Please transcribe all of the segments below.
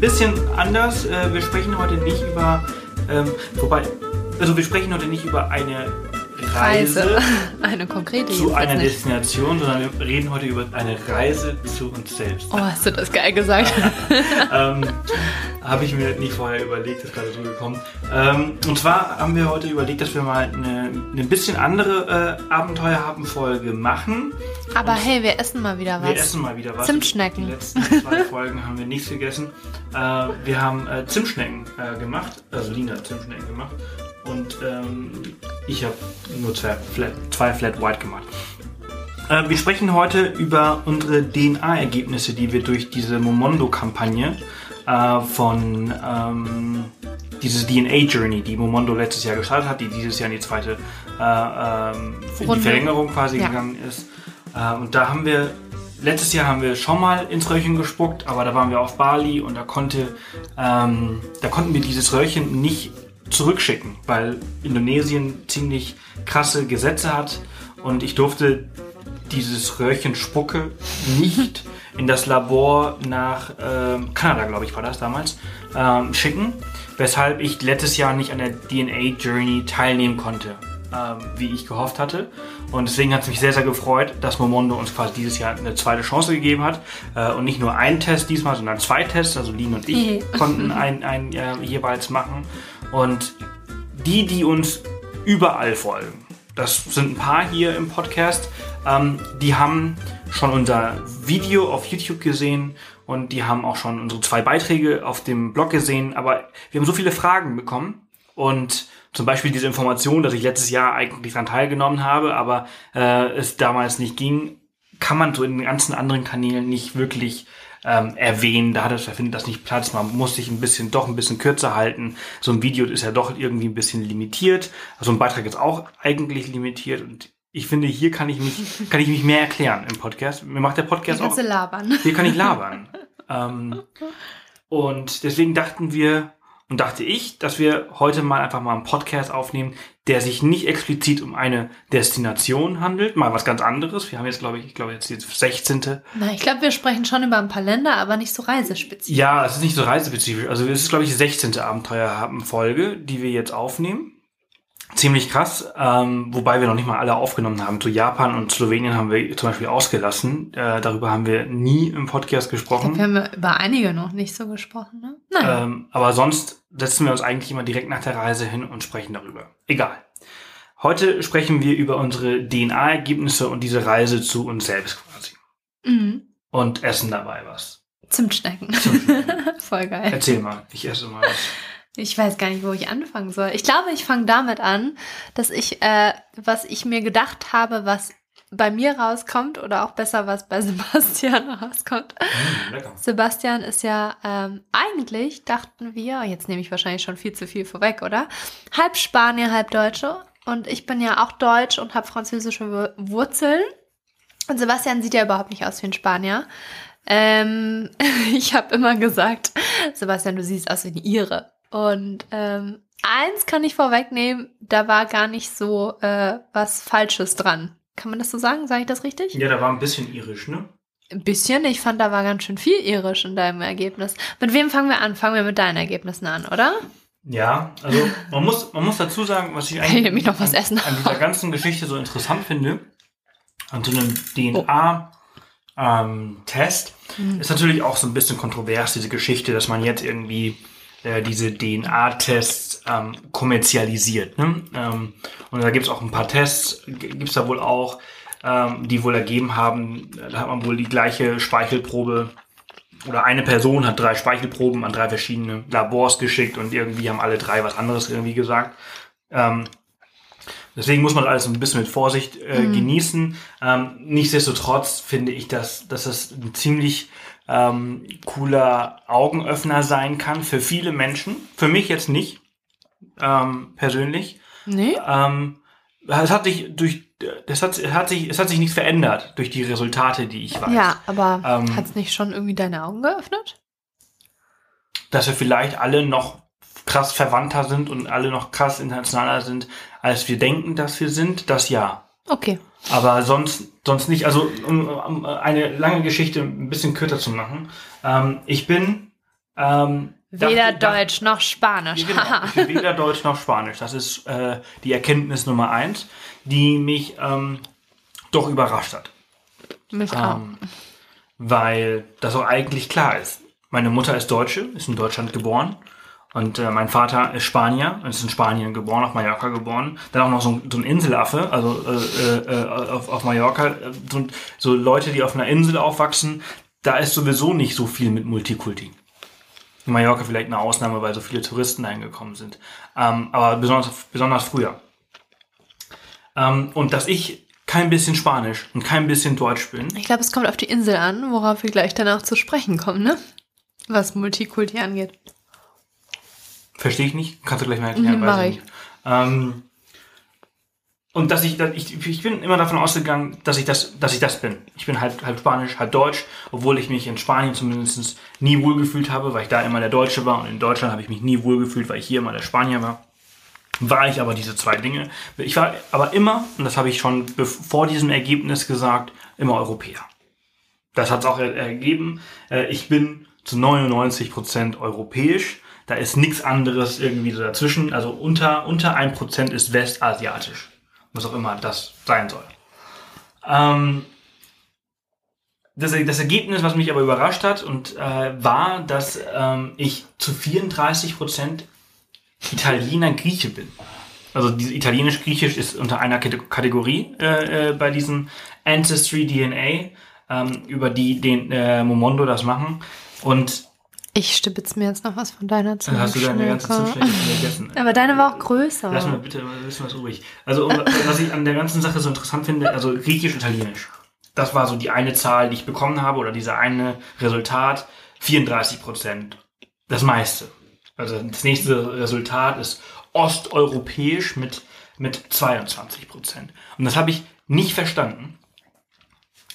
bisschen anders. Äh, wir sprechen heute nicht über, ähm, wobei, also wir sprechen heute nicht über eine Reise, Reise. Eine konkrete zu einer nicht. Destination, sondern wir reden heute über eine Reise zu uns selbst. Oh, hast du das geil gesagt? ähm, habe ich mir nicht vorher überlegt, ist gerade so gekommen. Ähm, und zwar haben wir heute überlegt, dass wir mal eine, eine bisschen andere äh, Abenteuerhappen-Folge machen. Aber hey, wir essen mal wieder was. Wir essen mal wieder was. Zimtschnecken. Die letzten zwei Folgen haben wir nichts gegessen. Äh, wir haben äh, Zimtschnecken äh, gemacht. Also Lina hat Zimtschnecken gemacht. Und ähm, ich habe nur zwei Flat, zwei Flat White gemacht. Äh, wir sprechen heute über unsere DNA-Ergebnisse, die wir durch diese Momondo-Kampagne äh, von ähm, dieses DNA Journey, die Momondo letztes Jahr gestartet hat, die dieses Jahr in die zweite äh, ähm, in die. Verlängerung quasi Ja. gegangen ist. Äh, und da haben wir letztes Jahr haben wir schon mal ins Röhrchen gespuckt, aber da waren wir auf Bali und da konnte ähm, da konnten wir dieses Röhrchen nicht zurückschicken, weil Indonesien ziemlich krasse Gesetze hat und ich durfte dieses Röhrchen Spucke nicht in das Labor nach ähm, Kanada, glaube ich, war das damals, ähm, schicken, weshalb ich letztes Jahr nicht an der DNA Journey teilnehmen konnte, ähm, wie ich gehofft hatte. Und deswegen hat es mich sehr, sehr gefreut, dass Momondo uns quasi dieses Jahr eine zweite Chance gegeben hat. Äh, und nicht nur einen Test diesmal, sondern zwei Tests. Also Lin und ich konnten einen, einen äh, jeweils machen. Und die, die uns überall folgen, das sind ein paar hier im Podcast, ähm, die haben schon unser Video auf YouTube gesehen und die haben auch schon unsere zwei Beiträge auf dem Blog gesehen, aber wir haben so viele Fragen bekommen und zum Beispiel diese Information, dass ich letztes Jahr eigentlich daran teilgenommen habe, aber äh, es damals nicht ging, kann man so in den ganzen anderen Kanälen nicht wirklich ähm, erwähnen. Da, hat es, da findet das nicht Platz. Man muss sich ein bisschen, doch ein bisschen kürzer halten. So ein Video ist ja doch irgendwie ein bisschen limitiert. Also ein Beitrag ist auch eigentlich limitiert und ich finde, hier kann ich mich, kann ich mich mehr erklären im Podcast. Mir macht der Podcast Hier auch labern. hier kann ich labern. ähm, und deswegen dachten wir und dachte ich, dass wir heute mal einfach mal einen Podcast aufnehmen, der sich nicht explizit um eine Destination handelt, mal was ganz anderes. Wir haben jetzt, glaube ich, ich glaube jetzt die 16. Na, ich glaube, wir sprechen schon über ein paar Länder, aber nicht so reisespezifisch. Ja, es ist nicht so reisespezifisch. Also es ist, glaube ich, die 16. Abenteuerhaben-Folge, die wir jetzt aufnehmen. Ziemlich krass, ähm, wobei wir noch nicht mal alle aufgenommen haben. Zu Japan und Slowenien haben wir zum Beispiel ausgelassen. Äh, darüber haben wir nie im Podcast gesprochen. glaube, wir haben über einige noch nicht so gesprochen, ne? Naja. Ähm, aber sonst setzen wir uns eigentlich immer direkt nach der Reise hin und sprechen darüber. Egal. Heute sprechen wir über unsere DNA-Ergebnisse und diese Reise zu uns selbst quasi. Mhm. Und essen dabei was. Zimtschnecken. Voll geil. Erzähl mal, ich esse mal was. Ich weiß gar nicht, wo ich anfangen soll. Ich glaube, ich fange damit an, dass ich, äh, was ich mir gedacht habe, was bei mir rauskommt oder auch besser, was bei Sebastian rauskommt. Mm, lecker. Sebastian ist ja ähm, eigentlich, dachten wir, jetzt nehme ich wahrscheinlich schon viel zu viel vorweg, oder? Halb Spanier, halb Deutsche. Und ich bin ja auch Deutsch und habe französische Wur- Wurzeln. Und Sebastian sieht ja überhaupt nicht aus wie ein Spanier. Ähm, ich habe immer gesagt, Sebastian, du siehst aus wie ein Ire. Und ähm, eins kann ich vorwegnehmen, da war gar nicht so äh, was Falsches dran. Kann man das so sagen? Sage ich das richtig? Ja, da war ein bisschen irisch, ne? Ein bisschen. Ich fand, da war ganz schön viel irisch in deinem Ergebnis. Mit wem fangen wir an? Fangen wir mit deinen Ergebnissen an, oder? Ja, also man muss, man muss dazu sagen, was ich eigentlich noch was an, essen? an dieser ganzen Geschichte so interessant finde, an so einem Oh. DNA-Test, Mhm. ist natürlich auch so ein bisschen kontrovers, diese Geschichte, dass man jetzt irgendwie äh, diese DNA-Tests ähm, kommerzialisiert. Ne? Ähm, und da gibt es auch ein paar Tests, gibt es da wohl auch, ähm, die wohl ergeben haben, da hat man wohl die gleiche Speichelprobe oder eine Person hat drei Speichelproben an drei verschiedene Labors geschickt und irgendwie haben alle drei was anderes irgendwie gesagt. Ähm, deswegen muss man alles ein bisschen mit Vorsicht äh, genießen. Ähm, nichtsdestotrotz finde ich, dass, dass das ein ziemlich ähm, cooler Augenöffner sein kann für viele Menschen. Für mich jetzt nicht ähm, persönlich. Nee? Ähm, es hat sich durch das hat, es hat sich es hat sich nichts verändert durch die Resultate, die ich weiß. Ja, aber Ähm, hat's nicht schon irgendwie deine Augen geöffnet? dass wir vielleicht alle noch krass verwandter sind und alle noch krass internationaler sind, als wir denken, dass wir sind, das ja. Okay. Aber sonst, sonst nicht. Also, um, um eine lange Geschichte ein bisschen kürzer zu machen. Ähm, ich bin. Ähm, Weder dachte- Deutsch noch Spanisch. genau. Ich bin weder Deutsch noch Spanisch. Das ist äh, die Erkenntnis Nummer eins, die mich ähm, doch überrascht hat. Mich auch. Ähm, weil das auch eigentlich klar ist. Meine Mutter ist Deutsche, ist in Deutschland geboren. Und äh, mein Vater ist Spanier, ist in Spanien geboren, auf Mallorca geboren. Dann auch noch so ein, so ein Inselaffe, also äh, äh, auf, auf Mallorca. äh, So, so Leute, die auf einer Insel aufwachsen, da ist sowieso nicht so viel mit Multikulti. In Mallorca vielleicht eine Ausnahme, weil so viele Touristen eingekommen sind. Ähm, aber besonders, besonders früher. Ähm, und dass ich kein bisschen Spanisch und kein bisschen Deutsch bin, Ich glaube, es kommt auf die Insel an, worauf wir gleich danach zu sprechen kommen, ne? Was Multikulti angeht. Verstehe ich nicht. Kannst du gleich mal erklären. Mhm, mach ich. Ähm, und dass ich, dass ich, ich bin immer davon ausgegangen, dass ich das, dass ich das bin. Ich bin halb, halb Spanisch, halb Deutsch, obwohl ich mich in Spanien zumindest nie wohlgefühlt habe, weil ich da immer der Deutsche war und in Deutschland habe ich mich nie wohlgefühlt, weil ich hier immer der Spanier war. War ich aber diese zwei Dinge. Ich war aber immer, und das habe ich schon vor diesem Ergebnis gesagt, immer Europäer. Das hat es auch er- ergeben. Äh, Ich bin zu 99% europäisch. Da ist nichts anderes irgendwie so dazwischen. Also unter, unter 1% ist westasiatisch. Was auch immer das sein soll. Ähm, das, das Ergebnis, was mich aber überrascht hat, und äh, war, dass ähm, ich zu 34% Italiener Grieche bin. Also italienisch-griechisch ist unter einer Kate- Kategorie äh, äh, bei diesem Ancestry DNA, ähm, über die den äh, Momondo das machen. Und Ich stibitz mir jetzt noch was von deiner dann hast du deine ganze Zimtschnecke. Vergessen. Aber deine war auch größer. Lass mal bitte ein bisschen was übrig. Also, was ich an der ganzen Sache so interessant finde, also griechisch, italienisch. Das war so die eine Zahl, die ich bekommen habe, oder dieser eine Resultat. 34 Prozent. Das meiste. Also, das nächste Resultat ist osteuropäisch mit, mit 22 Prozent. Und das habe ich nicht verstanden.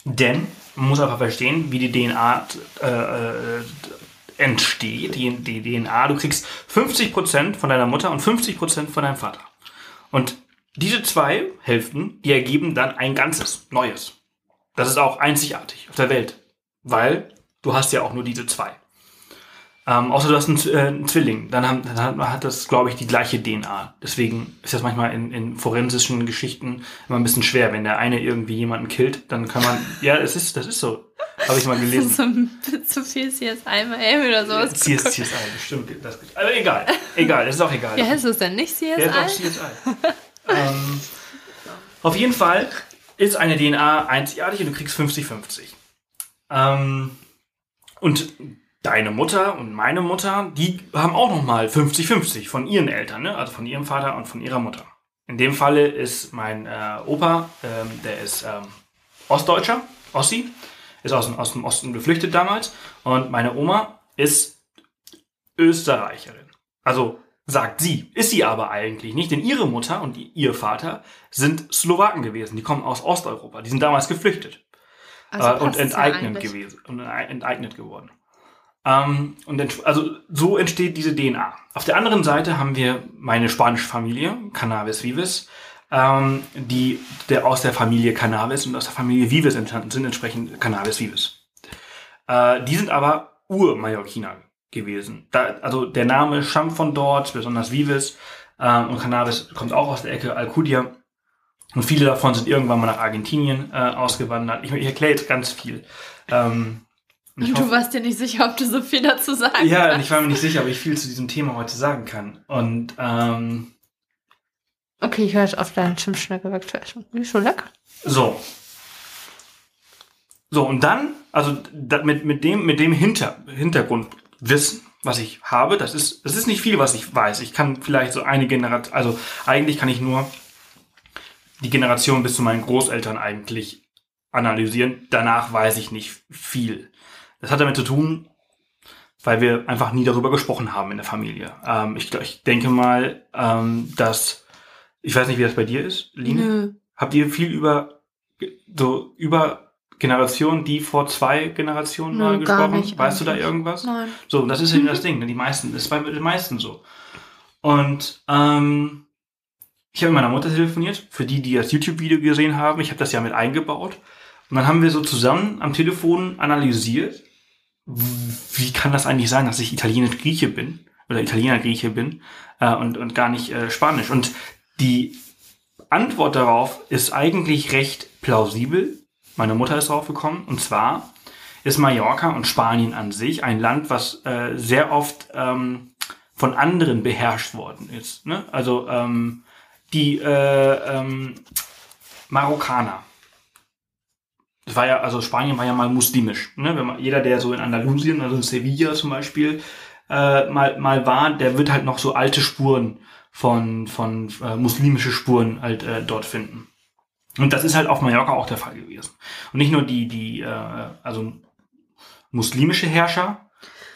Denn man muss einfach verstehen, wie die DNA äh, äh, entsteht. Die, die DNA, du kriegst 50% von deiner Mutter und 50% von deinem Vater. Und diese zwei Hälften, die ergeben dann ein ganzes, neues. Das ist auch einzigartig auf der Welt. Weil du hast ja auch nur diese zwei. Ähm, außer du hast einen, äh, einen Zwilling, dann, haben, dann hat, hat das, glaube ich, die gleiche DNA. Deswegen ist das manchmal in, in forensischen Geschichten immer ein bisschen schwer. Wenn der eine irgendwie jemanden killt, dann kann man, ja, es ist, das ist so. Habe ich mal gelesen. so zu viel CSI Miami oder sowas. CSI, bestimmt. Das, aber egal, egal, es ist auch egal. Wie heißt es denn nicht CSI? Ja, doch, CSI. ähm, auf jeden Fall ist eine DNA einzigartig und du kriegst 50-50. Ähm, und deine Mutter und meine Mutter, die haben auch nochmal 50-50 von ihren Eltern, ne? also von ihrem Vater und von ihrer Mutter. In dem Falle ist mein äh, Opa, ähm, der ist ähm, Ostdeutscher, Ossi, ist aus dem, aus dem Osten geflüchtet damals. Und meine Oma ist Österreicherin. Also sagt sie, ist sie aber eigentlich nicht, denn ihre Mutter und ihr Vater sind Slowaken gewesen. Die kommen aus Osteuropa. Die sind damals geflüchtet Also äh, und ja enteignet eigentlich. gewesen und enteignet geworden. Ähm, und also so entsteht diese DNA. Auf der anderen Seite haben wir meine spanische Familie, Cannabis Vives, ähm, die der aus der Familie Cannabis und aus der Familie Vives entstanden sind, entsprechend Cannabis Vives. Äh, die sind aber Ur-Mallorquiner gewesen. Da, also der Name stammt von dort, besonders Vives ähm, und Cannabis kommt auch aus der Ecke Alcudia. Und viele davon sind irgendwann mal nach Argentinien äh, ausgewandert. Ich, ich erkläre jetzt ganz viel. Ähm, und du warst dir nicht sicher, ob du so viel dazu sagen ja, und kannst. ich war mir nicht sicher, ob ich viel zu diesem Thema heute sagen kann. Und ähm, Okay, ich höre jetzt auf deine Zimtschnecke wegzuessen. Die ist schon lecker. so. So, und dann, also mit, mit dem, mit dem Hinter, Hintergrundwissen, was ich habe, das ist, das ist nicht viel, was ich weiß. Ich kann vielleicht so eine Generation, also eigentlich kann ich nur die Generation bis zu meinen Großeltern eigentlich analysieren. Danach weiß ich nicht viel. Das hat damit zu tun, weil wir einfach nie darüber gesprochen haben in der Familie. Ähm, ich, ich denke mal, ähm, dass, ich weiß nicht, wie das bei dir ist, Line. Nö. Habt ihr viel über so über Generationen, die vor zwei Generationen Nö, mal gesprochen? nicht weißt du da irgendwas? Nein. So, und das ist eben das Ding, ne? die meisten, das ist bei den meisten so. Und ähm, ich habe mit meiner Mutter telefoniert, für die, die das YouTube-Video gesehen haben. Ich habe das ja mit eingebaut. Und dann haben wir so zusammen am Telefon analysiert, wie kann das eigentlich sein, dass ich Italienisch-Grieche bin oder Italiener-Grieche bin äh, und, und gar nicht äh, Spanisch. Und die Antwort darauf ist eigentlich recht plausibel. Meine Mutter ist drauf gekommen. Und zwar ist Mallorca und Spanien an sich ein Land, was äh, sehr oft ähm, von anderen beherrscht worden ist. Ne? Also ähm, die äh, ähm, Marokkaner. Das war ja, also Spanien war ja mal muslimisch. Ne? Man, jeder, der so in Andalusien, also in Sevilla zum Beispiel, äh, mal, mal war, der wird halt noch so alte Spuren von, von äh, muslimische Spuren halt äh, dort finden. Und das ist halt auf Mallorca auch der Fall gewesen. Und nicht nur die, die, äh, also muslimische Herrscher.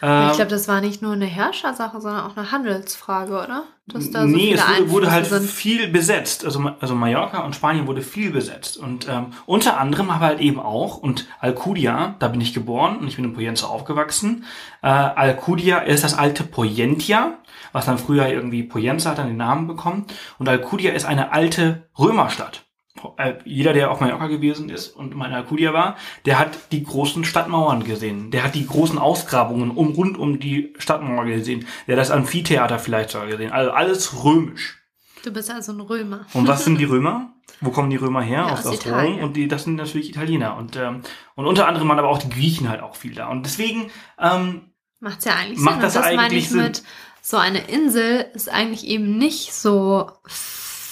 Ich glaube, das war nicht nur eine Herrschersache, sondern auch eine Handelsfrage, oder? Dass da so nee, es wurde, wurde halt sind. viel besetzt. Also, also Mallorca und Spanien wurde viel besetzt. Und ähm, unter anderem aber halt eben auch, und Alcudia, da bin ich geboren und ich bin in Poyenza aufgewachsen. Äh, Alcudia ist das alte Poyentia, was dann früher irgendwie Poyenza hat dann den Namen bekommen. Und Alcudia ist eine alte Römerstadt. Äh, jeder, der auf Mallorca gewesen ist und mal in Alcudia war, der hat die großen Stadtmauern gesehen. Der hat die großen Ausgrabungen um, rund um die Stadtmauer gesehen. Der hat das Amphitheater vielleicht sogar gesehen. Also alles römisch. Du bist also ein Römer. Und was sind die Römer? Wo kommen die Römer her? Ja, aus, aus Rom. Und die, das sind natürlich Italiener. Und, ähm, und unter anderem waren aber auch die Griechen halt auch viel da. Und deswegen ähm, macht's ja eigentlich macht Sinn. Das, das meine ich Sinn. mit so eine Insel ist eigentlich eben nicht so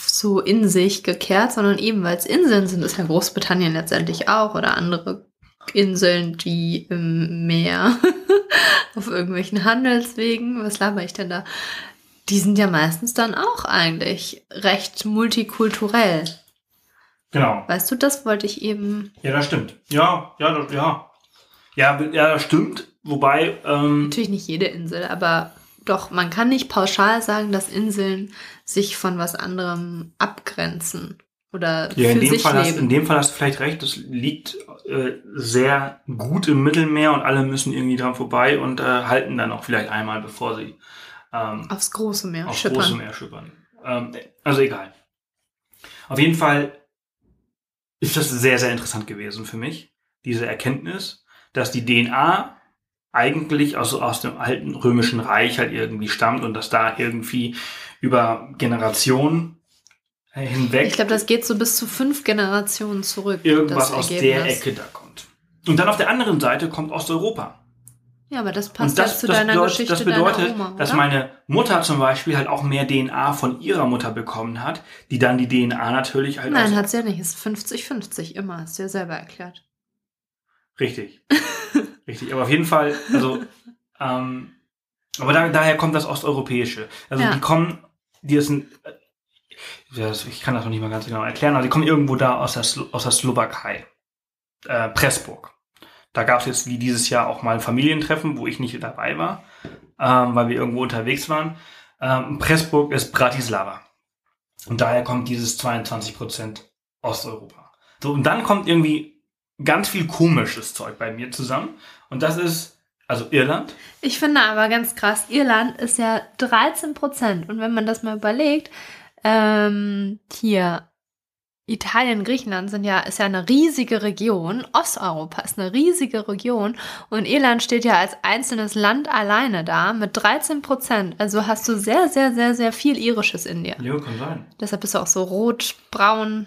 so in sich gekehrt, sondern eben weil es Inseln sind, ist ja Großbritannien letztendlich auch oder andere Inseln, die im Meer auf irgendwelchen Handelswegen, was laber ich denn da? Die sind ja meistens dann auch eigentlich recht multikulturell. Genau. Weißt du, das wollte ich eben. Ja, das stimmt. Ja, ja, das, ja. Ja, ja, das stimmt. Wobei. Ähm, Natürlich nicht jede Insel, aber doch, man kann nicht pauschal sagen, dass Inseln sich von was anderem abgrenzen oder ja, für in dem sich Fall leben. Hast, in dem Fall hast du vielleicht recht, das liegt äh, sehr gut im Mittelmeer und alle müssen irgendwie dran vorbei und äh, halten dann auch vielleicht einmal, bevor sie ähm, aufs große Meer aufs schippern. große Meer schippern. Ähm, also egal. Auf jeden Fall ist das sehr, sehr interessant gewesen für mich, diese Erkenntnis, dass die DNA eigentlich aus, aus dem alten römischen Reich halt irgendwie stammt und dass da irgendwie über Generationen hinweg. Ich glaube, das geht so bis zu fünf Generationen zurück. Irgendwas aus der Ecke da kommt. Und dann auf der anderen Seite kommt Osteuropa. Ja, aber das passt das, ja zu das deiner bedeutet, Geschichte Das bedeutet, Oma, dass meine Mutter zum Beispiel halt auch mehr DNA von ihrer Mutter bekommen hat, die dann die DNA natürlich halt Nein, hat sie ja nicht. Es ist 50-50 immer, hast du ja selber erklärt. Richtig. Richtig, aber auf jeden Fall, also, ähm, aber da, daher kommt das Osteuropäische. Also ja. die kommen, die sind, äh, ich kann das noch nicht mal ganz genau erklären, aber die kommen irgendwo da aus der, aus der Slowakei. Äh, Pressburg. Da gab es jetzt wie dieses Jahr auch mal ein Familientreffen, wo ich nicht dabei war, ähm, weil wir irgendwo unterwegs waren. Ähm, Pressburg ist Bratislava. Und daher kommt dieses 22% Osteuropa. So, und dann kommt irgendwie ganz viel komisches Zeug bei mir zusammen. Und das ist also Irland. Ich finde aber ganz krass, Irland ist ja 13 Prozent. Und wenn man das mal überlegt, ähm, hier Italien, Griechenland sind ja, ist ja eine riesige Region. Osteuropa ist eine riesige Region. Und Irland steht ja als einzelnes Land alleine da mit 13 Prozent. Also hast du sehr, sehr, sehr, sehr viel Irisches in dir. Ja, kann sein. Deshalb bist du auch so rot, braun,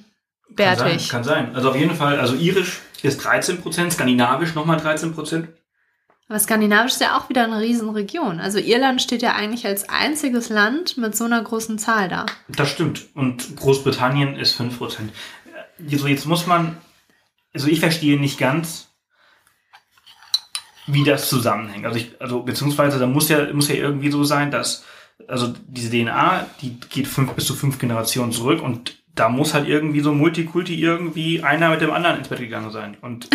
bärtig. Kann sein, kann sein. Also auf jeden Fall, also irisch ist 13 Prozent, skandinavisch nochmal 13 Prozent. Aber Skandinavisch ist ja auch wieder eine Riesenregion. Also Irland steht ja eigentlich als einziges Land mit so einer großen Zahl da. Das stimmt. Und Großbritannien ist 5 Prozent. Also jetzt muss man, also ich verstehe nicht ganz, wie das zusammenhängt. Also ich, also beziehungsweise da muss ja, muss ja irgendwie so sein, dass also diese DNA, die geht fünf bis zu fünf Generationen zurück und da muss halt irgendwie so Multikulti irgendwie einer mit dem anderen ins Bett gegangen sein. Und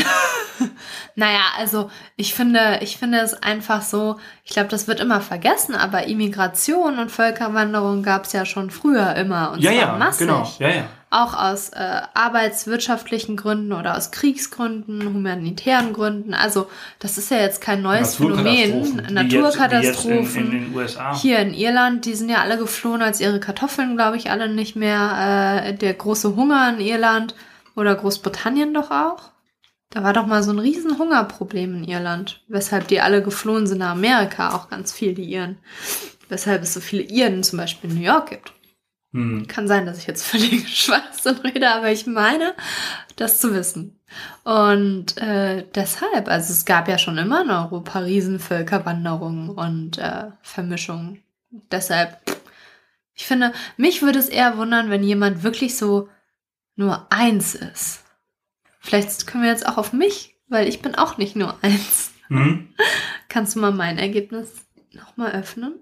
naja, also ich finde, ich finde es einfach so, ich glaube, das wird immer vergessen, aber Immigration und Völkerwanderung gab es ja schon früher immer und ja, zwar ja, massig. Genau. Ja, ja. Auch aus äh, arbeitswirtschaftlichen Gründen oder aus Kriegsgründen, humanitären Gründen. Also das ist ja jetzt kein neues Phänomen. Naturkatastrophen. Jetzt, in, in den USA. Hier in Irland, die sind ja alle geflohen, als ihre Kartoffeln, glaube ich, alle nicht mehr. Äh, der große Hunger in Irland oder Großbritannien doch auch. Da war doch mal so ein riesen Hungerproblem in Irland, weshalb die alle geflohen sind nach Amerika, auch ganz viel die Iren. Weshalb es so viele Iren zum Beispiel in New York gibt. Hm. Kann sein, dass ich jetzt völlig Schwachsinn rede, aber ich meine, das zu wissen. Und äh, deshalb, also es gab ja schon immer in Europa Riesenvölkerwanderungen und äh, Vermischungen. Deshalb, ich finde, mich würde es eher wundern, wenn jemand wirklich so nur eins ist. Vielleicht können wir jetzt auch auf mich, weil ich bin auch nicht nur eins. Hm? Kannst du mal mein Ergebnis nochmal öffnen?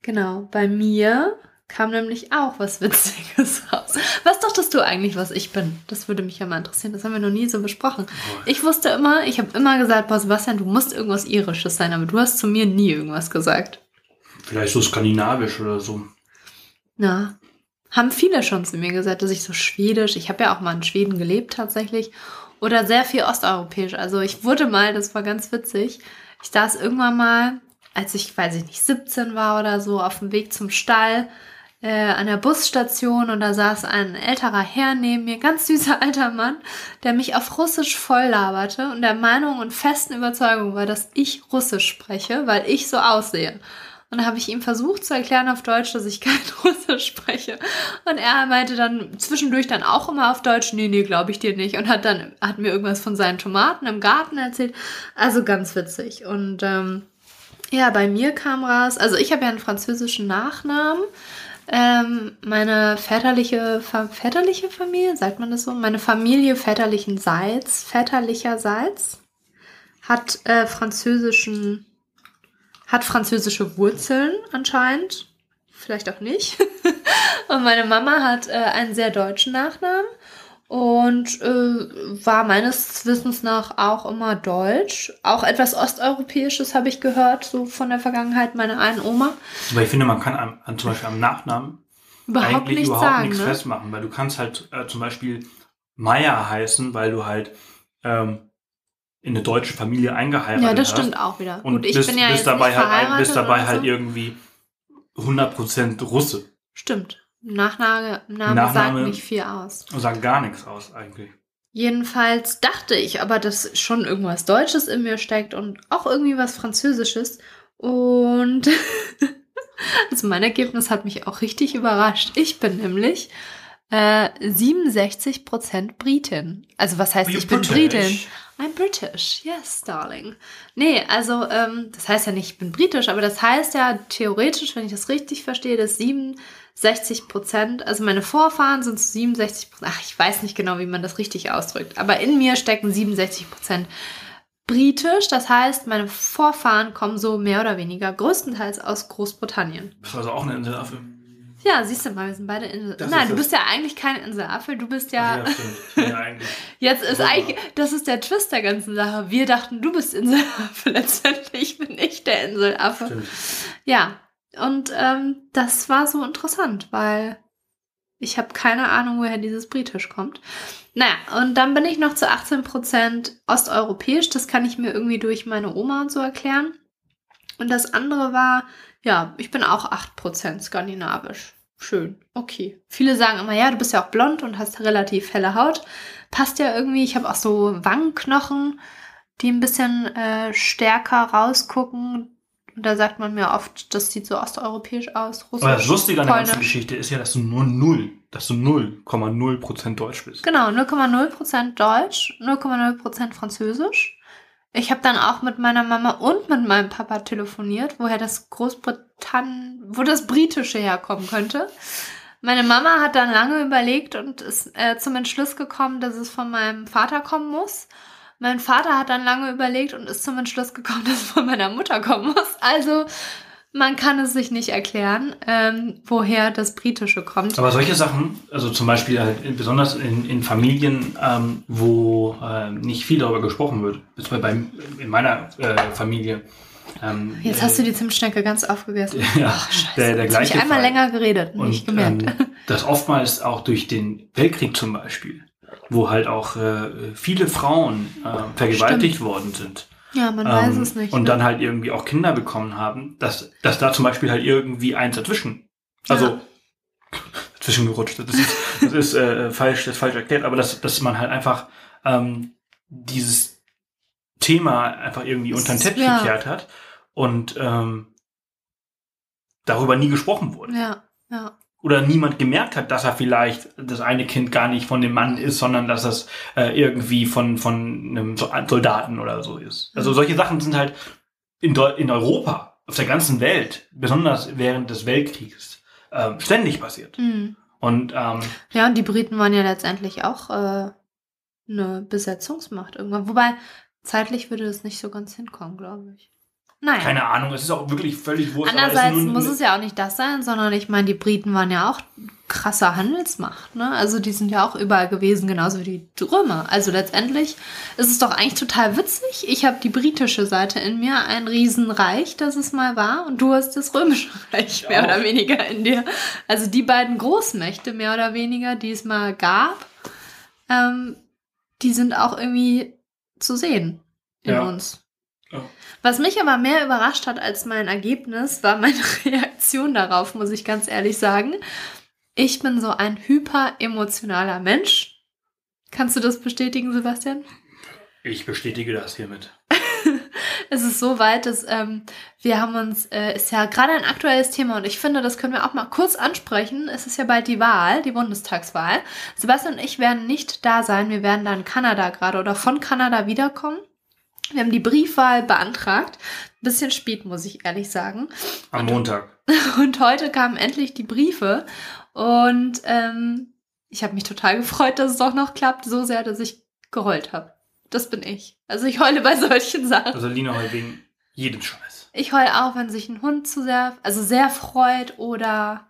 Genau, bei mir kam nämlich auch was Witziges raus. Was dachtest du eigentlich, was ich bin? Das würde mich ja mal interessieren. Das haben wir noch nie so besprochen. Ich wusste immer, ich habe immer gesagt, boah, Sebastian, du musst irgendwas Irisches sein, aber du hast zu mir nie irgendwas gesagt. Vielleicht so skandinavisch oder so. Na, haben viele schon zu mir gesagt, dass ich so schwedisch, ich habe ja auch mal in Schweden gelebt tatsächlich, oder sehr viel osteuropäisch. Also ich wurde mal, das war ganz witzig, ich saß irgendwann mal, als ich, weiß ich nicht, 17 war oder so, auf dem Weg zum Stall äh, an der Busstation und da saß ein älterer Herr neben mir, ganz süßer alter Mann, der mich auf Russisch voll laberte und der Meinung und festen Überzeugung war, dass ich Russisch spreche, weil ich so aussehe. Und da habe ich ihm versucht zu erklären auf Deutsch, dass ich kein Russisch spreche. Und er meinte dann zwischendurch dann auch immer auf Deutsch, nee, nee, glaube ich dir nicht. Und hat dann, hat mir irgendwas von seinen Tomaten im Garten erzählt. Also ganz witzig. Und ähm, ja, bei mir kam raus, also ich habe ja einen französischen Nachnamen. Ähm, meine väterliche, väterliche Familie, sagt man das so? Meine Familie väterlichenseits, väterlicherseits, hat äh, französischen, hat französische Wurzeln anscheinend. Vielleicht auch nicht. und meine Mama hat äh, einen sehr deutschen Nachnamen und äh, war meines Wissens nach auch immer deutsch. Auch etwas Osteuropäisches habe ich gehört, so von der Vergangenheit meiner einen Oma. Aber ich finde, man kann am, an, zum Beispiel am Nachnamen Überhaupt eigentlich nichts überhaupt sagen, nichts ne? festmachen, weil du kannst halt äh, zum Beispiel Meier heißen, weil du halt ähm, in eine deutsche Familie eingeheiratet Ja, das hast. stimmt auch wieder. Und Gut, ich bist, bin ja bist jetzt dabei nicht halt, bist dabei halt so. irgendwie 100% Russe. Stimmt. Nachname, Name, Nachname- sagt nicht viel aus. Sagt gar nichts aus eigentlich. Jedenfalls dachte ich aber, dass schon irgendwas Deutsches in mir steckt und auch irgendwie was Französisches. Und also mein Ergebnis hat mich auch richtig überrascht. Ich bin nämlich äh, 67% Britin. Also was heißt, ich bin British? Britin? I'm British, yes, darling. Nee, also ähm, das heißt ja nicht, ich bin britisch, aber das heißt ja theoretisch, wenn ich das richtig verstehe, dass 67 Prozent, also meine Vorfahren sind zu 67 Prozent, ach, ich weiß nicht genau, wie man das richtig ausdrückt, aber in mir stecken 67 Prozent britisch. Das heißt, meine Vorfahren kommen so mehr oder weniger größtenteils aus Großbritannien. Bist du also auch eine Inselaffe? Ja, siehst du mal, wir sind beide Insel. Das Nein, du das- bist ja eigentlich kein Inselaffe, du bist ja. bin ja eigentlich. Jetzt ist Wunder. eigentlich, das ist der Twist der ganzen Sache. Wir dachten, du bist Inselaffe. Letztendlich bin ich der Inselaffe. Stimmt. Ja, und ähm, das war so interessant, weil ich habe keine Ahnung, woher dieses Britisch kommt. Naja, und dann bin ich noch zu 18% osteuropäisch. Das kann ich mir irgendwie durch meine Oma und so erklären. Und das andere war, ja, ich bin auch 8% skandinavisch. Schön, okay. Viele sagen immer, ja, du bist ja auch blond und hast relativ helle Haut. Passt ja irgendwie. Ich habe auch so Wangenknochen, die ein bisschen äh, stärker rausgucken. Und da sagt man mir oft, das sieht so osteuropäisch aus. Russisch, Aber das Lustige an der ganzen. Geschichte ist ja, dass du nur null, dass du 0,0% Deutsch bist. Genau, 0,0% Deutsch, 0,0% Französisch. Ich habe dann auch mit meiner Mama und mit meinem Papa telefoniert, woher das Großbritannien, wo das Britische herkommen könnte. Meine Mama hat dann lange überlegt und ist äh, zum Entschluss gekommen, dass es von meinem Vater kommen muss. Mein Vater hat dann lange überlegt und ist zum Entschluss gekommen, dass es von meiner Mutter kommen muss. Also man kann es sich nicht erklären, ähm, woher das Britische kommt. Aber solche Sachen, also zum Beispiel halt besonders in, in Familien, ähm, wo ähm, nicht viel darüber gesprochen wird, ist bei, bei in meiner äh, Familie, Ähm, Jetzt hast du die Zimtschnecke ganz aufgegessen. ja, Ach, scheiße. der, der Jetzt gleiche ich einmal Fall. länger geredet, nicht Und gemerkt. ähm, das oftmals auch durch den Weltkrieg zum Beispiel, wo halt auch äh, viele Frauen äh, vergewaltigt worden sind. ja, man weiß Ähm, es nicht. Und ne? dann halt irgendwie auch Kinder bekommen haben, dass, dass da zum Beispiel halt irgendwie eins dazwischen. Also Ja. dazwischen gerutscht. Das ist, das ist äh, falsch, das ist falsch erklärt, aber dass, dass man halt einfach ähm, dieses Thema einfach irgendwie unter den Teppich ja. gekehrt hat und ähm, darüber nie gesprochen wurde. ja, ja. Oder niemand gemerkt hat, dass er vielleicht das eine Kind gar nicht von dem Mann ist, sondern dass das äh, irgendwie von, von einem So- Soldaten oder so ist. Also Mhm. solche Sachen sind halt in, Deu in Europa, auf der ganzen Welt, besonders während des Weltkriegs, ähm, ständig passiert. Hm. Und ähm, Ja, und die Briten waren ja letztendlich auch äh, eine Besetzungsmacht irgendwann. Wobei, zeitlich würde das nicht so ganz hinkommen, glaube ich. Naja. keine Ahnung, es ist auch wirklich völlig wurscht. Andererseits es muss es ja auch nicht das sein, sondern ich meine, die Briten waren ja auch krasse Handelsmacht, ne? Also die sind ja auch überall gewesen, genauso wie die Römer. Also letztendlich ist es doch eigentlich total witzig. Ich habe die britische Seite in mir, ein Riesenreich, das es mal war, und du hast das römische Reich mehr Ja. oder weniger in dir. Also die beiden Großmächte mehr oder weniger, die es mal gab, ähm, die sind auch irgendwie zu sehen in Ja. uns. Ja. Was mich aber mehr überrascht hat als mein Ergebnis, war meine Reaktion darauf, muss ich ganz ehrlich sagen. Ich bin so ein hyper-emotionaler Mensch. Kannst du das bestätigen, Sebastian? Ich bestätige das hiermit. Es ist so weit, dass ähm, wir haben uns, äh, ist ja gerade ein aktuelles Thema und ich finde, das können wir auch mal kurz ansprechen. Es ist ja bald die Wahl, die Bundestagswahl. Sebastian und ich werden nicht da sein. Wir werden da in Kanada gerade oder von Kanada wiederkommen. Wir haben die Briefwahl beantragt. Bisschen spät, muss ich ehrlich sagen. Am Montag. Und heute kamen endlich die Briefe und ähm, ich habe mich total gefreut, dass es doch noch klappt, so sehr, dass ich geheult habe. Das bin ich. Also ich heule bei solchen Sachen. Also Lina heult wegen jedem Scheiß. Ich heule auch, wenn sich ein Hund zu sehr, also sehr freut oder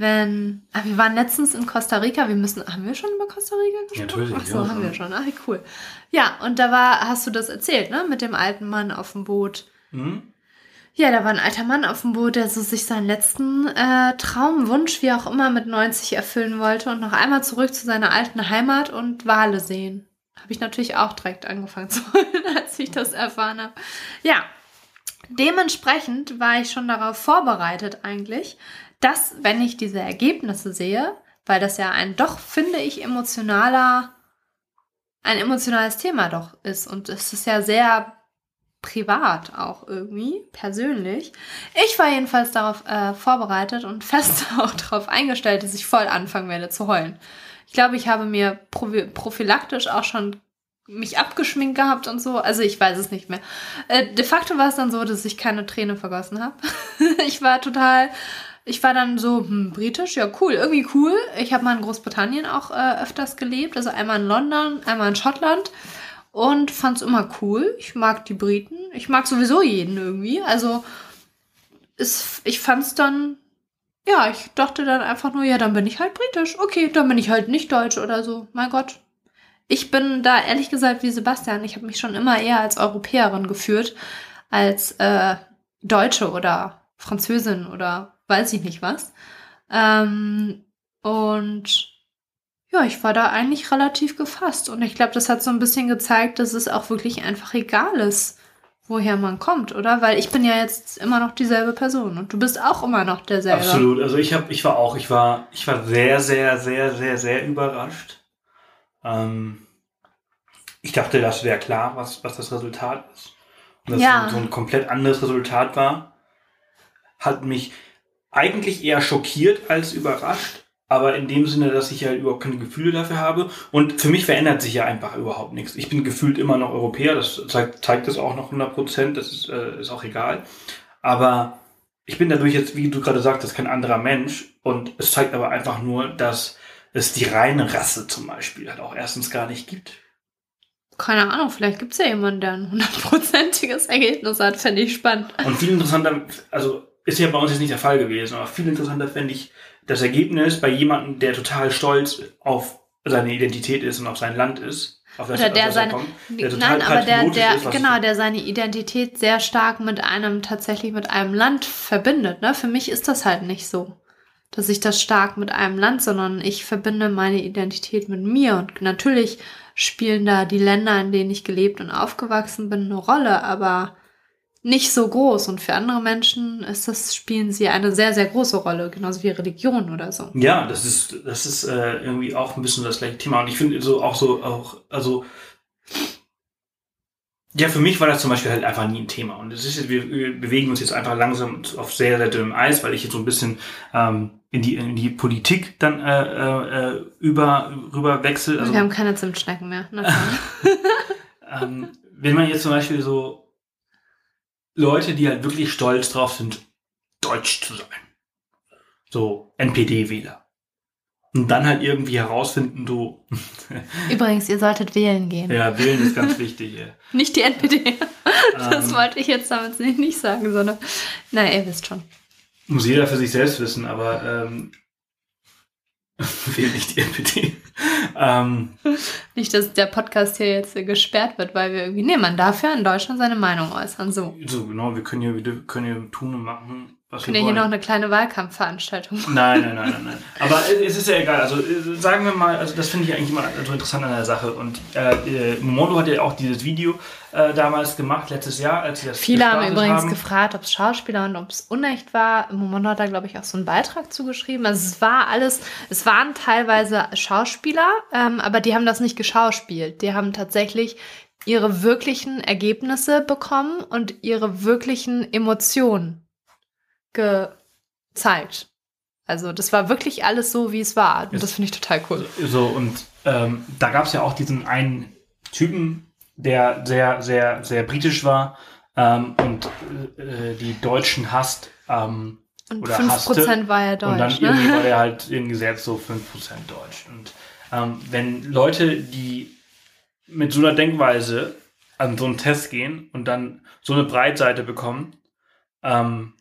wenn, ah, wir waren letztens in Costa Rica, wir müssen, haben wir schon über Costa Rica gesprochen? natürlich, Ach so, ja. haben wir schon, ah, cool. Ja, und da war, hast du das erzählt, ne, mit dem alten Mann auf dem Boot. Hm? Ja, da war ein alter Mann auf dem Boot, der so sich seinen letzten äh, Traumwunsch, wie auch immer, mit 90 erfüllen wollte und noch einmal zurück zu seiner alten Heimat und Wale sehen. Habe ich natürlich auch direkt angefangen zu heulen, als ich das erfahren habe. Ja, dementsprechend war ich schon darauf vorbereitet eigentlich, dass, wenn ich diese Ergebnisse sehe, weil das ja ein doch, finde ich, emotionaler, ein emotionales Thema doch ist und es ist ja sehr privat auch irgendwie, persönlich. Ich war jedenfalls darauf äh, vorbereitet und fest auch darauf eingestellt, dass ich voll anfangen werde zu heulen. Ich glaube, ich habe mir prophylaktisch auch schon mich abgeschminkt gehabt und so. Also ich weiß es nicht mehr. Äh, de facto war es dann so, dass ich keine Träne vergossen habe. ich war total, ich war dann so, hm, britisch, ja cool, irgendwie cool. Ich habe mal in Großbritannien auch äh, öfters gelebt, also einmal in London, einmal in Schottland und fand es immer cool. Ich mag die Briten. Ich mag sowieso jeden irgendwie. Also es, ich fand es dann, ja, ich dachte dann einfach nur, ja, dann bin ich halt britisch. Okay, dann bin ich halt nicht deutsch oder so. Mein Gott. Ich bin da ehrlich gesagt wie Sebastian. Ich habe mich schon immer eher als Europäerin geführt, als äh, Deutsche oder Französin oder weiß ich nicht was. Ähm, und ja, ich war da eigentlich relativ gefasst. Und ich glaube, das hat so ein bisschen gezeigt, dass es auch wirklich einfach egal ist, woher man kommt, oder? Weil ich bin ja jetzt immer noch dieselbe Person und du bist auch immer noch derselbe. Absolut. Also ich habe, ich war auch, ich war, ich war sehr, sehr, sehr, sehr, sehr überrascht. Ähm, ich dachte, das wäre klar, was, was das Resultat ist. Und dass Ja. es so ein komplett anderes Resultat war, hat mich eigentlich eher schockiert als überrascht. Aber in dem Sinne, dass ich halt überhaupt keine Gefühle dafür habe. Und für mich verändert sich ja einfach überhaupt nichts. Ich bin gefühlt immer noch Europäer. Das zeigt, zeigt das auch noch 100 Prozent. Das ist, äh, ist auch egal. Aber ich bin dadurch jetzt, wie du gerade sagtest, kein anderer Mensch. Und es zeigt aber einfach nur, dass es die reine Rasse zum Beispiel halt auch erstens gar nicht gibt. Keine Ahnung, vielleicht gibt es ja jemanden, der ein hundertprozentiges Ergebnis hat. Fände ich spannend. Und viel interessanter, also ist ja bei uns jetzt nicht der Fall gewesen, aber viel interessanter fände ich das Ergebnis bei jemandem, der total stolz auf seine Identität ist und auf sein Land ist, auf das, Oder auf der er seine, kommt, der nein, aber der, der, ist, genau, der seine Identität sehr stark mit einem, tatsächlich mit einem Land verbindet, ne? Für mich ist das halt nicht so, dass ich das stark mit einem Land, sondern ich verbinde meine Identität mit mir und natürlich spielen da die Länder, in denen ich gelebt und aufgewachsen bin, eine Rolle, aber nicht so groß und für andere Menschen ist das, spielen sie eine sehr, sehr große Rolle, genauso wie Religion oder so. Ja, das ist, das ist äh, irgendwie auch ein bisschen das gleiche Thema. Und ich finde so auch so, auch, also ja, für mich war das zum Beispiel halt einfach nie ein Thema. Und es ist jetzt, wir, wir bewegen uns jetzt einfach langsam auf sehr, sehr dünnem Eis, weil ich jetzt so ein bisschen ähm, in die in die Politik dann äh, äh, über rüber wechsel. Also Wir haben keine Zimtschnecken mehr. Ne? ähm, wenn man jetzt zum Beispiel so Leute, die halt wirklich stolz drauf sind, deutsch zu sein. So NPD-Wähler. Und dann halt irgendwie herausfinden, du, Übrigens, ihr solltet wählen gehen. ja, wählen ist ganz wichtig. Ja. Nicht die NPD. Das Ähm, wollte ich jetzt damit nicht sagen, sondern, naja, ihr wisst schon. muss jeder für sich selbst wissen, aber ähm, wählt nicht die NPD. ähm, Nicht, dass der Podcast hier jetzt gesperrt wird, weil wir irgendwie, nee, man darf ja in Deutschland seine Meinung äußern, so. so, genau, wir können ja, wir können ja tun und machen, was Können wir hier noch eine kleine Wahlkampfveranstaltung machen. Nein, nein, nein, nein, nein. Aber es ist ja egal. Also äh, sagen wir mal, also das finde ich eigentlich immer so interessant an der Sache. Und äh, äh, Momondo hat ja auch dieses Video äh, damals gemacht, letztes Jahr, als sie das Viele haben übrigens haben. gefragt, ob es Schauspieler und ob es unecht war. Momondo hat da, glaube ich, auch so einen Beitrag zugeschrieben. Also es war alles, es waren teilweise Schauspieler, ähm, aber die haben das nicht geschauspielt. Die haben tatsächlich ihre wirklichen Ergebnisse bekommen und ihre wirklichen Emotionen gezeigt. Also das war wirklich alles so, wie es war. Und das finde ich total cool. So, und ähm, da gab es ja auch diesen einen Typen, der sehr, sehr, sehr britisch war ähm, und äh, die Deutschen hasst. Ähm, Und Oder 5% hasste. war ja und dann deutsch, irgendwie war ne? der halt irgendwie selbst so 5% deutsch. Und ähm, wenn Leute, die mit so einer Denkweise an so einen Test gehen und dann so eine Breitseite bekommen, ähm,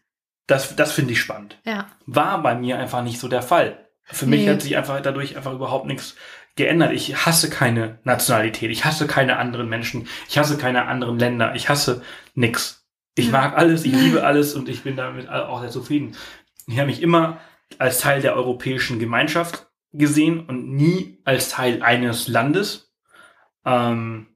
das, das finde ich spannend. Ja. War bei mir einfach nicht so der Fall. Für mich Nee. hat sich einfach dadurch einfach überhaupt nichts geändert. Ich hasse keine Nationalität, ich hasse keine anderen Menschen, ich hasse keine anderen Länder, ich hasse nix. Ich Ja. mag alles, ich liebe alles und ich bin damit auch sehr zufrieden. Ich habe mich immer als Teil der europäischen Gemeinschaft gesehen und nie als Teil eines Landes. Ähm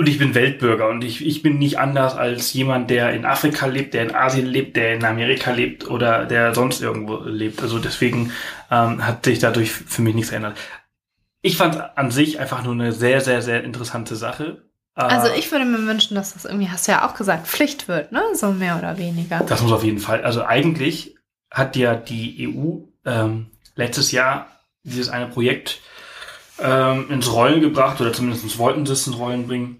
und ich bin Weltbürger und ich, ich bin nicht anders als jemand, der in Afrika lebt, der in Asien lebt, der in Amerika lebt oder der sonst irgendwo lebt. Also deswegen ähm, hat sich dadurch für mich nichts verändert. Ich fand an sich einfach nur eine sehr, sehr, sehr interessante Sache. Äh, Also ich würde mir wünschen, dass das irgendwie, hast du ja auch gesagt, Pflicht wird, ne? So mehr oder weniger. Das muss auf jeden Fall. Also eigentlich hat ja die EU ähm, letztes Jahr dieses eine Projekt ähm, ins Rollen gebracht oder zumindest wollten sie es ins Rollen bringen,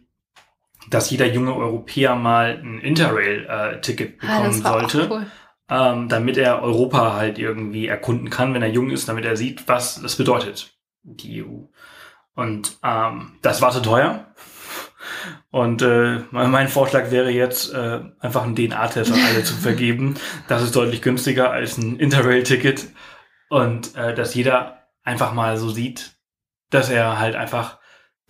dass jeder junge Europäer mal ein Interrail-Ticket Ah, bekommen auch sollte, cool. ähm, damit er Europa halt irgendwie erkunden kann, wenn er jung ist, damit er sieht, was das bedeutet, die EU. Und ähm, das war zu teuer. Und äh, mein mein Vorschlag wäre jetzt, äh, einfach einen DNA-Test an alle zu vergeben. Das ist deutlich günstiger als ein Interrail-Ticket. Und äh, dass jeder einfach mal so sieht, dass er halt einfach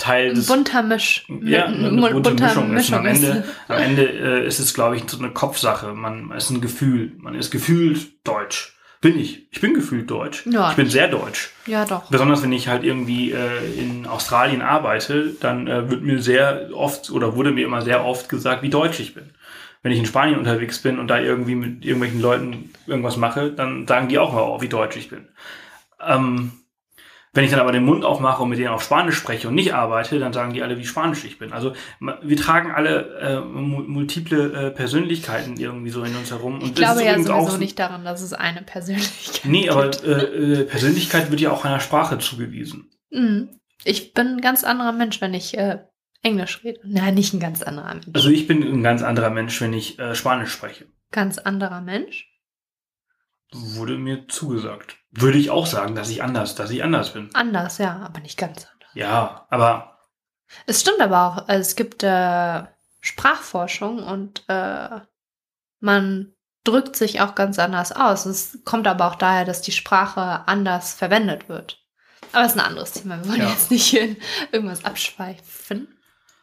Teil Ein des bunter Misch. ja, eine bunte bunter Mischung ist. Und am Mischung Ende, am Ende äh, ist es, glaube ich, so eine Kopfsache. Man ist ein Gefühl. Man ist gefühlt deutsch. Bin ich. Ich bin gefühlt deutsch. Ja. Ich bin sehr deutsch. Ja, doch. Besonders wenn ich halt irgendwie äh, in Australien arbeite, dann äh, wird mir sehr oft oder wurde mir immer sehr oft gesagt, wie deutsch ich bin. Wenn ich in Spanien unterwegs bin und da irgendwie mit irgendwelchen Leuten irgendwas mache, dann sagen die auch mal, oh, wie deutsch ich bin. Ähm, wenn ich dann aber den Mund aufmache und mit denen auf Spanisch spreche und nicht arbeite, dann sagen die alle, wie spanisch ich bin. Also wir tragen alle äh, mu- multiple äh, Persönlichkeiten irgendwie so in uns herum. Und Ich glaube ja sowieso auch- nicht daran, dass es eine Persönlichkeit Nee, aber äh, äh, Persönlichkeit wird ja auch einer Sprache zugewiesen. Mhm. Ich bin ein ganz anderer Mensch, wenn ich äh, Englisch rede. Nein, nicht ein ganz anderer Mensch. Also ich bin ein ganz anderer Mensch, wenn ich äh, Spanisch spreche. ganz anderer Mensch? Wurde mir zugesagt. Würde ich auch sagen, dass ich anders, dass ich anders bin. Anders, ja, aber nicht ganz anders. Ja, aber Es stimmt aber auch, also es gibt äh, Sprachforschung und äh, man drückt sich auch ganz anders aus. Es kommt aber auch daher, dass die Sprache anders verwendet wird. Aber es ist ein anderes Thema. Wir wollen Ja. jetzt nicht hier in irgendwas abschweifen.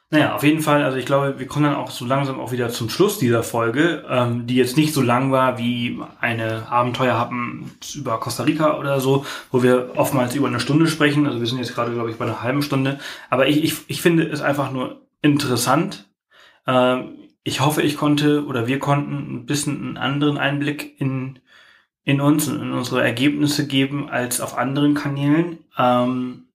Naja, auf jeden Fall, also ich glaube, wir kommen dann auch so langsam auch wieder zum Schluss dieser Folge, ähm, die jetzt nicht so lang war wie eine Abenteuerhappen über Costa Rica oder so, wo wir oftmals über eine Stunde sprechen. Also wir sind jetzt gerade, glaube ich, bei einer halben Stunde. Aber ich, ich, ich finde es einfach nur interessant. Ähm, ich hoffe, ich konnte oder wir konnten ein bisschen einen anderen Einblick in, in uns und in unsere Ergebnisse geben als auf anderen Kanälen. Ähm,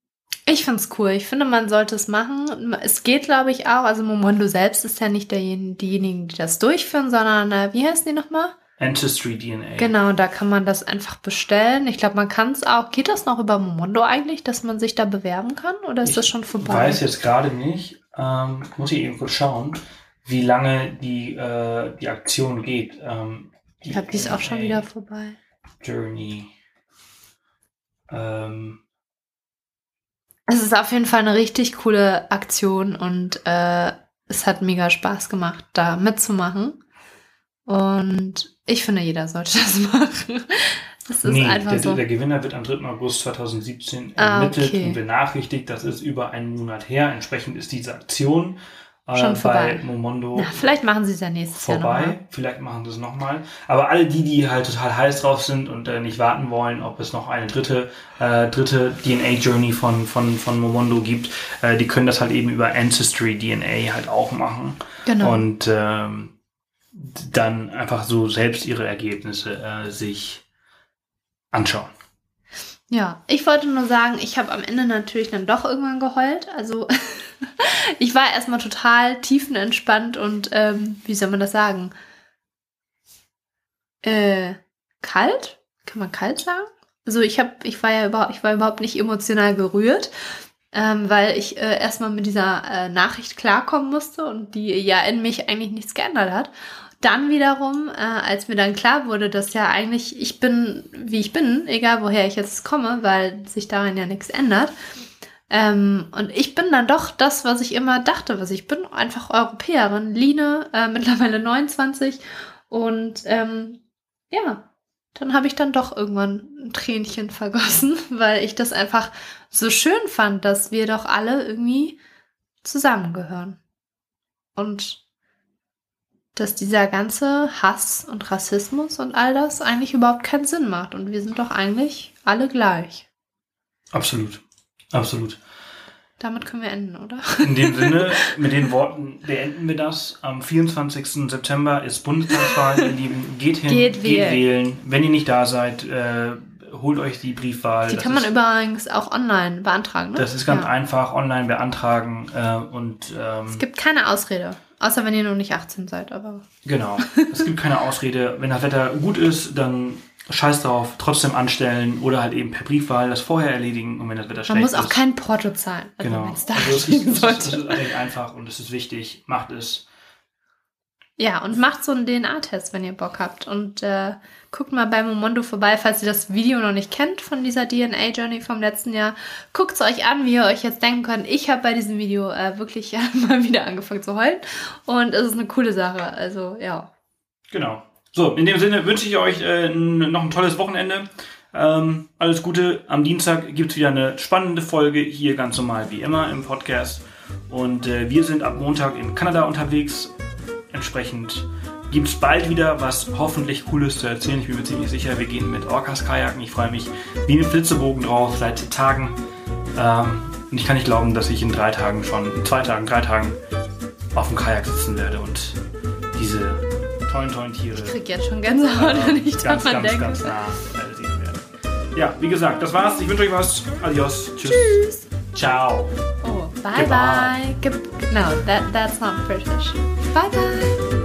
Ich finde es cool. Ich finde, man sollte es machen. Es geht, glaube ich, auch. Also Momondo selbst ist ja nicht derjen- diejenigen, die das durchführen, sondern, äh, wie heißen die nochmal? Ancestry DNA. Genau, da kann man das einfach bestellen. Ich glaube, man kann es auch. Geht das noch über Momondo eigentlich, dass man sich da bewerben kann? Oder ist Ich das schon vorbei? weiß jetzt gerade nicht, ähm, muss ich eben kurz schauen, wie lange die, äh, die Aktion geht. Ähm, ich glaube, die ist auch schon wieder vorbei. Journey. Ähm, Es ist auf jeden Fall eine richtig coole Aktion und äh, es hat mega Spaß gemacht, da mitzumachen. Und ich finde, jeder sollte das machen. Das ist nee, einfach der, so. der Gewinner wird am 3. August 2017 Ah, ermittelt okay. und benachrichtigt. Das ist über einen Monat her. Entsprechend ist diese Aktion äh, Schon vorbei. bei Momondo Na, vielleicht machen sie es ja nächstes Jahr vorbei. nochmal. Vielleicht machen sie es nochmal. Aber alle die, die halt total heiß drauf sind und äh, nicht warten wollen, ob es noch eine dritte, äh, dritte DNA-Journey von, von, von Momondo gibt, äh, die können das halt eben über Ancestry DNA halt auch machen. Genau. Und ähm, dann einfach so selbst ihre Ergebnisse äh, sich anschauen. Ja, ich wollte nur sagen, ich habe am Ende natürlich dann doch irgendwann geheult. Also ich war erstmal total tiefenentspannt und ähm, wie soll man das sagen? Äh, kalt? Kann man kalt sagen? Also ich habe, ich war ja überhaupt, ich war überhaupt nicht emotional gerührt, ähm, weil ich äh, erstmal mit dieser äh, Nachricht klarkommen musste und die ja in mich eigentlich nichts geändert hat. Dann wiederum, äh, als mir dann klar wurde, dass ja eigentlich ich bin, wie ich bin, egal woher ich jetzt komme, weil sich daran ja nichts ändert. Ähm, und ich bin dann doch das, was ich immer dachte, was ich bin, einfach Europäerin. Line, äh, mittlerweile 29. Und ähm, ja, dann habe ich dann doch irgendwann ein Tränchen vergossen, weil ich das einfach so schön fand, dass wir doch alle irgendwie zusammengehören. Und dass dieser ganze Hass und Rassismus und all das eigentlich überhaupt keinen Sinn macht. Und wir sind doch eigentlich alle gleich. Absolut. Absolut. Damit können wir enden, oder? In dem Sinne, mit den Worten beenden wir das. Am 24. September ist Bundestagswahl, ihr Lieben. Geht hin, Geht wählen. wählen. Wenn ihr nicht da seid, äh, holt euch die Briefwahl. Die Das kann man ist, übrigens auch online beantragen, ne? Das ist ganz Ja. einfach, online beantragen äh, und ähm, Es gibt keine Ausrede. Außer wenn ihr noch nicht 18 seid, aber. genau. es gibt keine Ausrede. Wenn das Wetter gut ist, dann scheiß drauf, trotzdem anstellen oder halt eben per Briefwahl das vorher erledigen und wenn das Wetter Man schlecht muss auch ist. kein Porto zahlen. Also Genau. wenn es da Also es ist, es, ist, es ist einfach und es ist wichtig. Macht es. Ja, und macht so einen DNA-Test, wenn ihr Bock habt. Und äh, guckt mal bei Momondo vorbei, falls ihr das Video noch nicht kennt von dieser DNA-Journey vom letzten Jahr. Guckt es euch an, wie ihr euch jetzt denken könnt. Ich habe bei diesem Video äh, wirklich mal wieder angefangen zu heulen. Und es ist eine coole Sache. Also, ja. Genau. So, in dem Sinne wünsche ich euch äh, noch ein tolles Wochenende. Ähm, alles Gute. Am Dienstag gibt es wieder eine spannende Folge hier ganz normal wie immer im Podcast. Und äh, wir sind ab Montag in Kanada unterwegs. Entsprechend gibt es bald wieder was hoffentlich Cooles zu erzählen. Ich bin mir ziemlich sicher, wir gehen mit Orcas Kajaken. Ich freue mich wie ein Flitzebogen drauf seit Tagen. Ähm, und ich kann nicht glauben, dass ich in drei Tagen schon, in zwei Tagen, drei Tagen auf dem Kajak sitzen werde und diese tollen, tollen Tiere Ich krieg jetzt schon Gänsehaut, wenn ich ganz, daran ganz, denke. ganz nah äh, sehen werde. Ja, wie gesagt, das war's. Ich wünsche euch was. Adios. Tschüss. Tschüss. Ciao. Oh, bye Goodbye. bye. Gib- no, that, that's not British. Bye bye.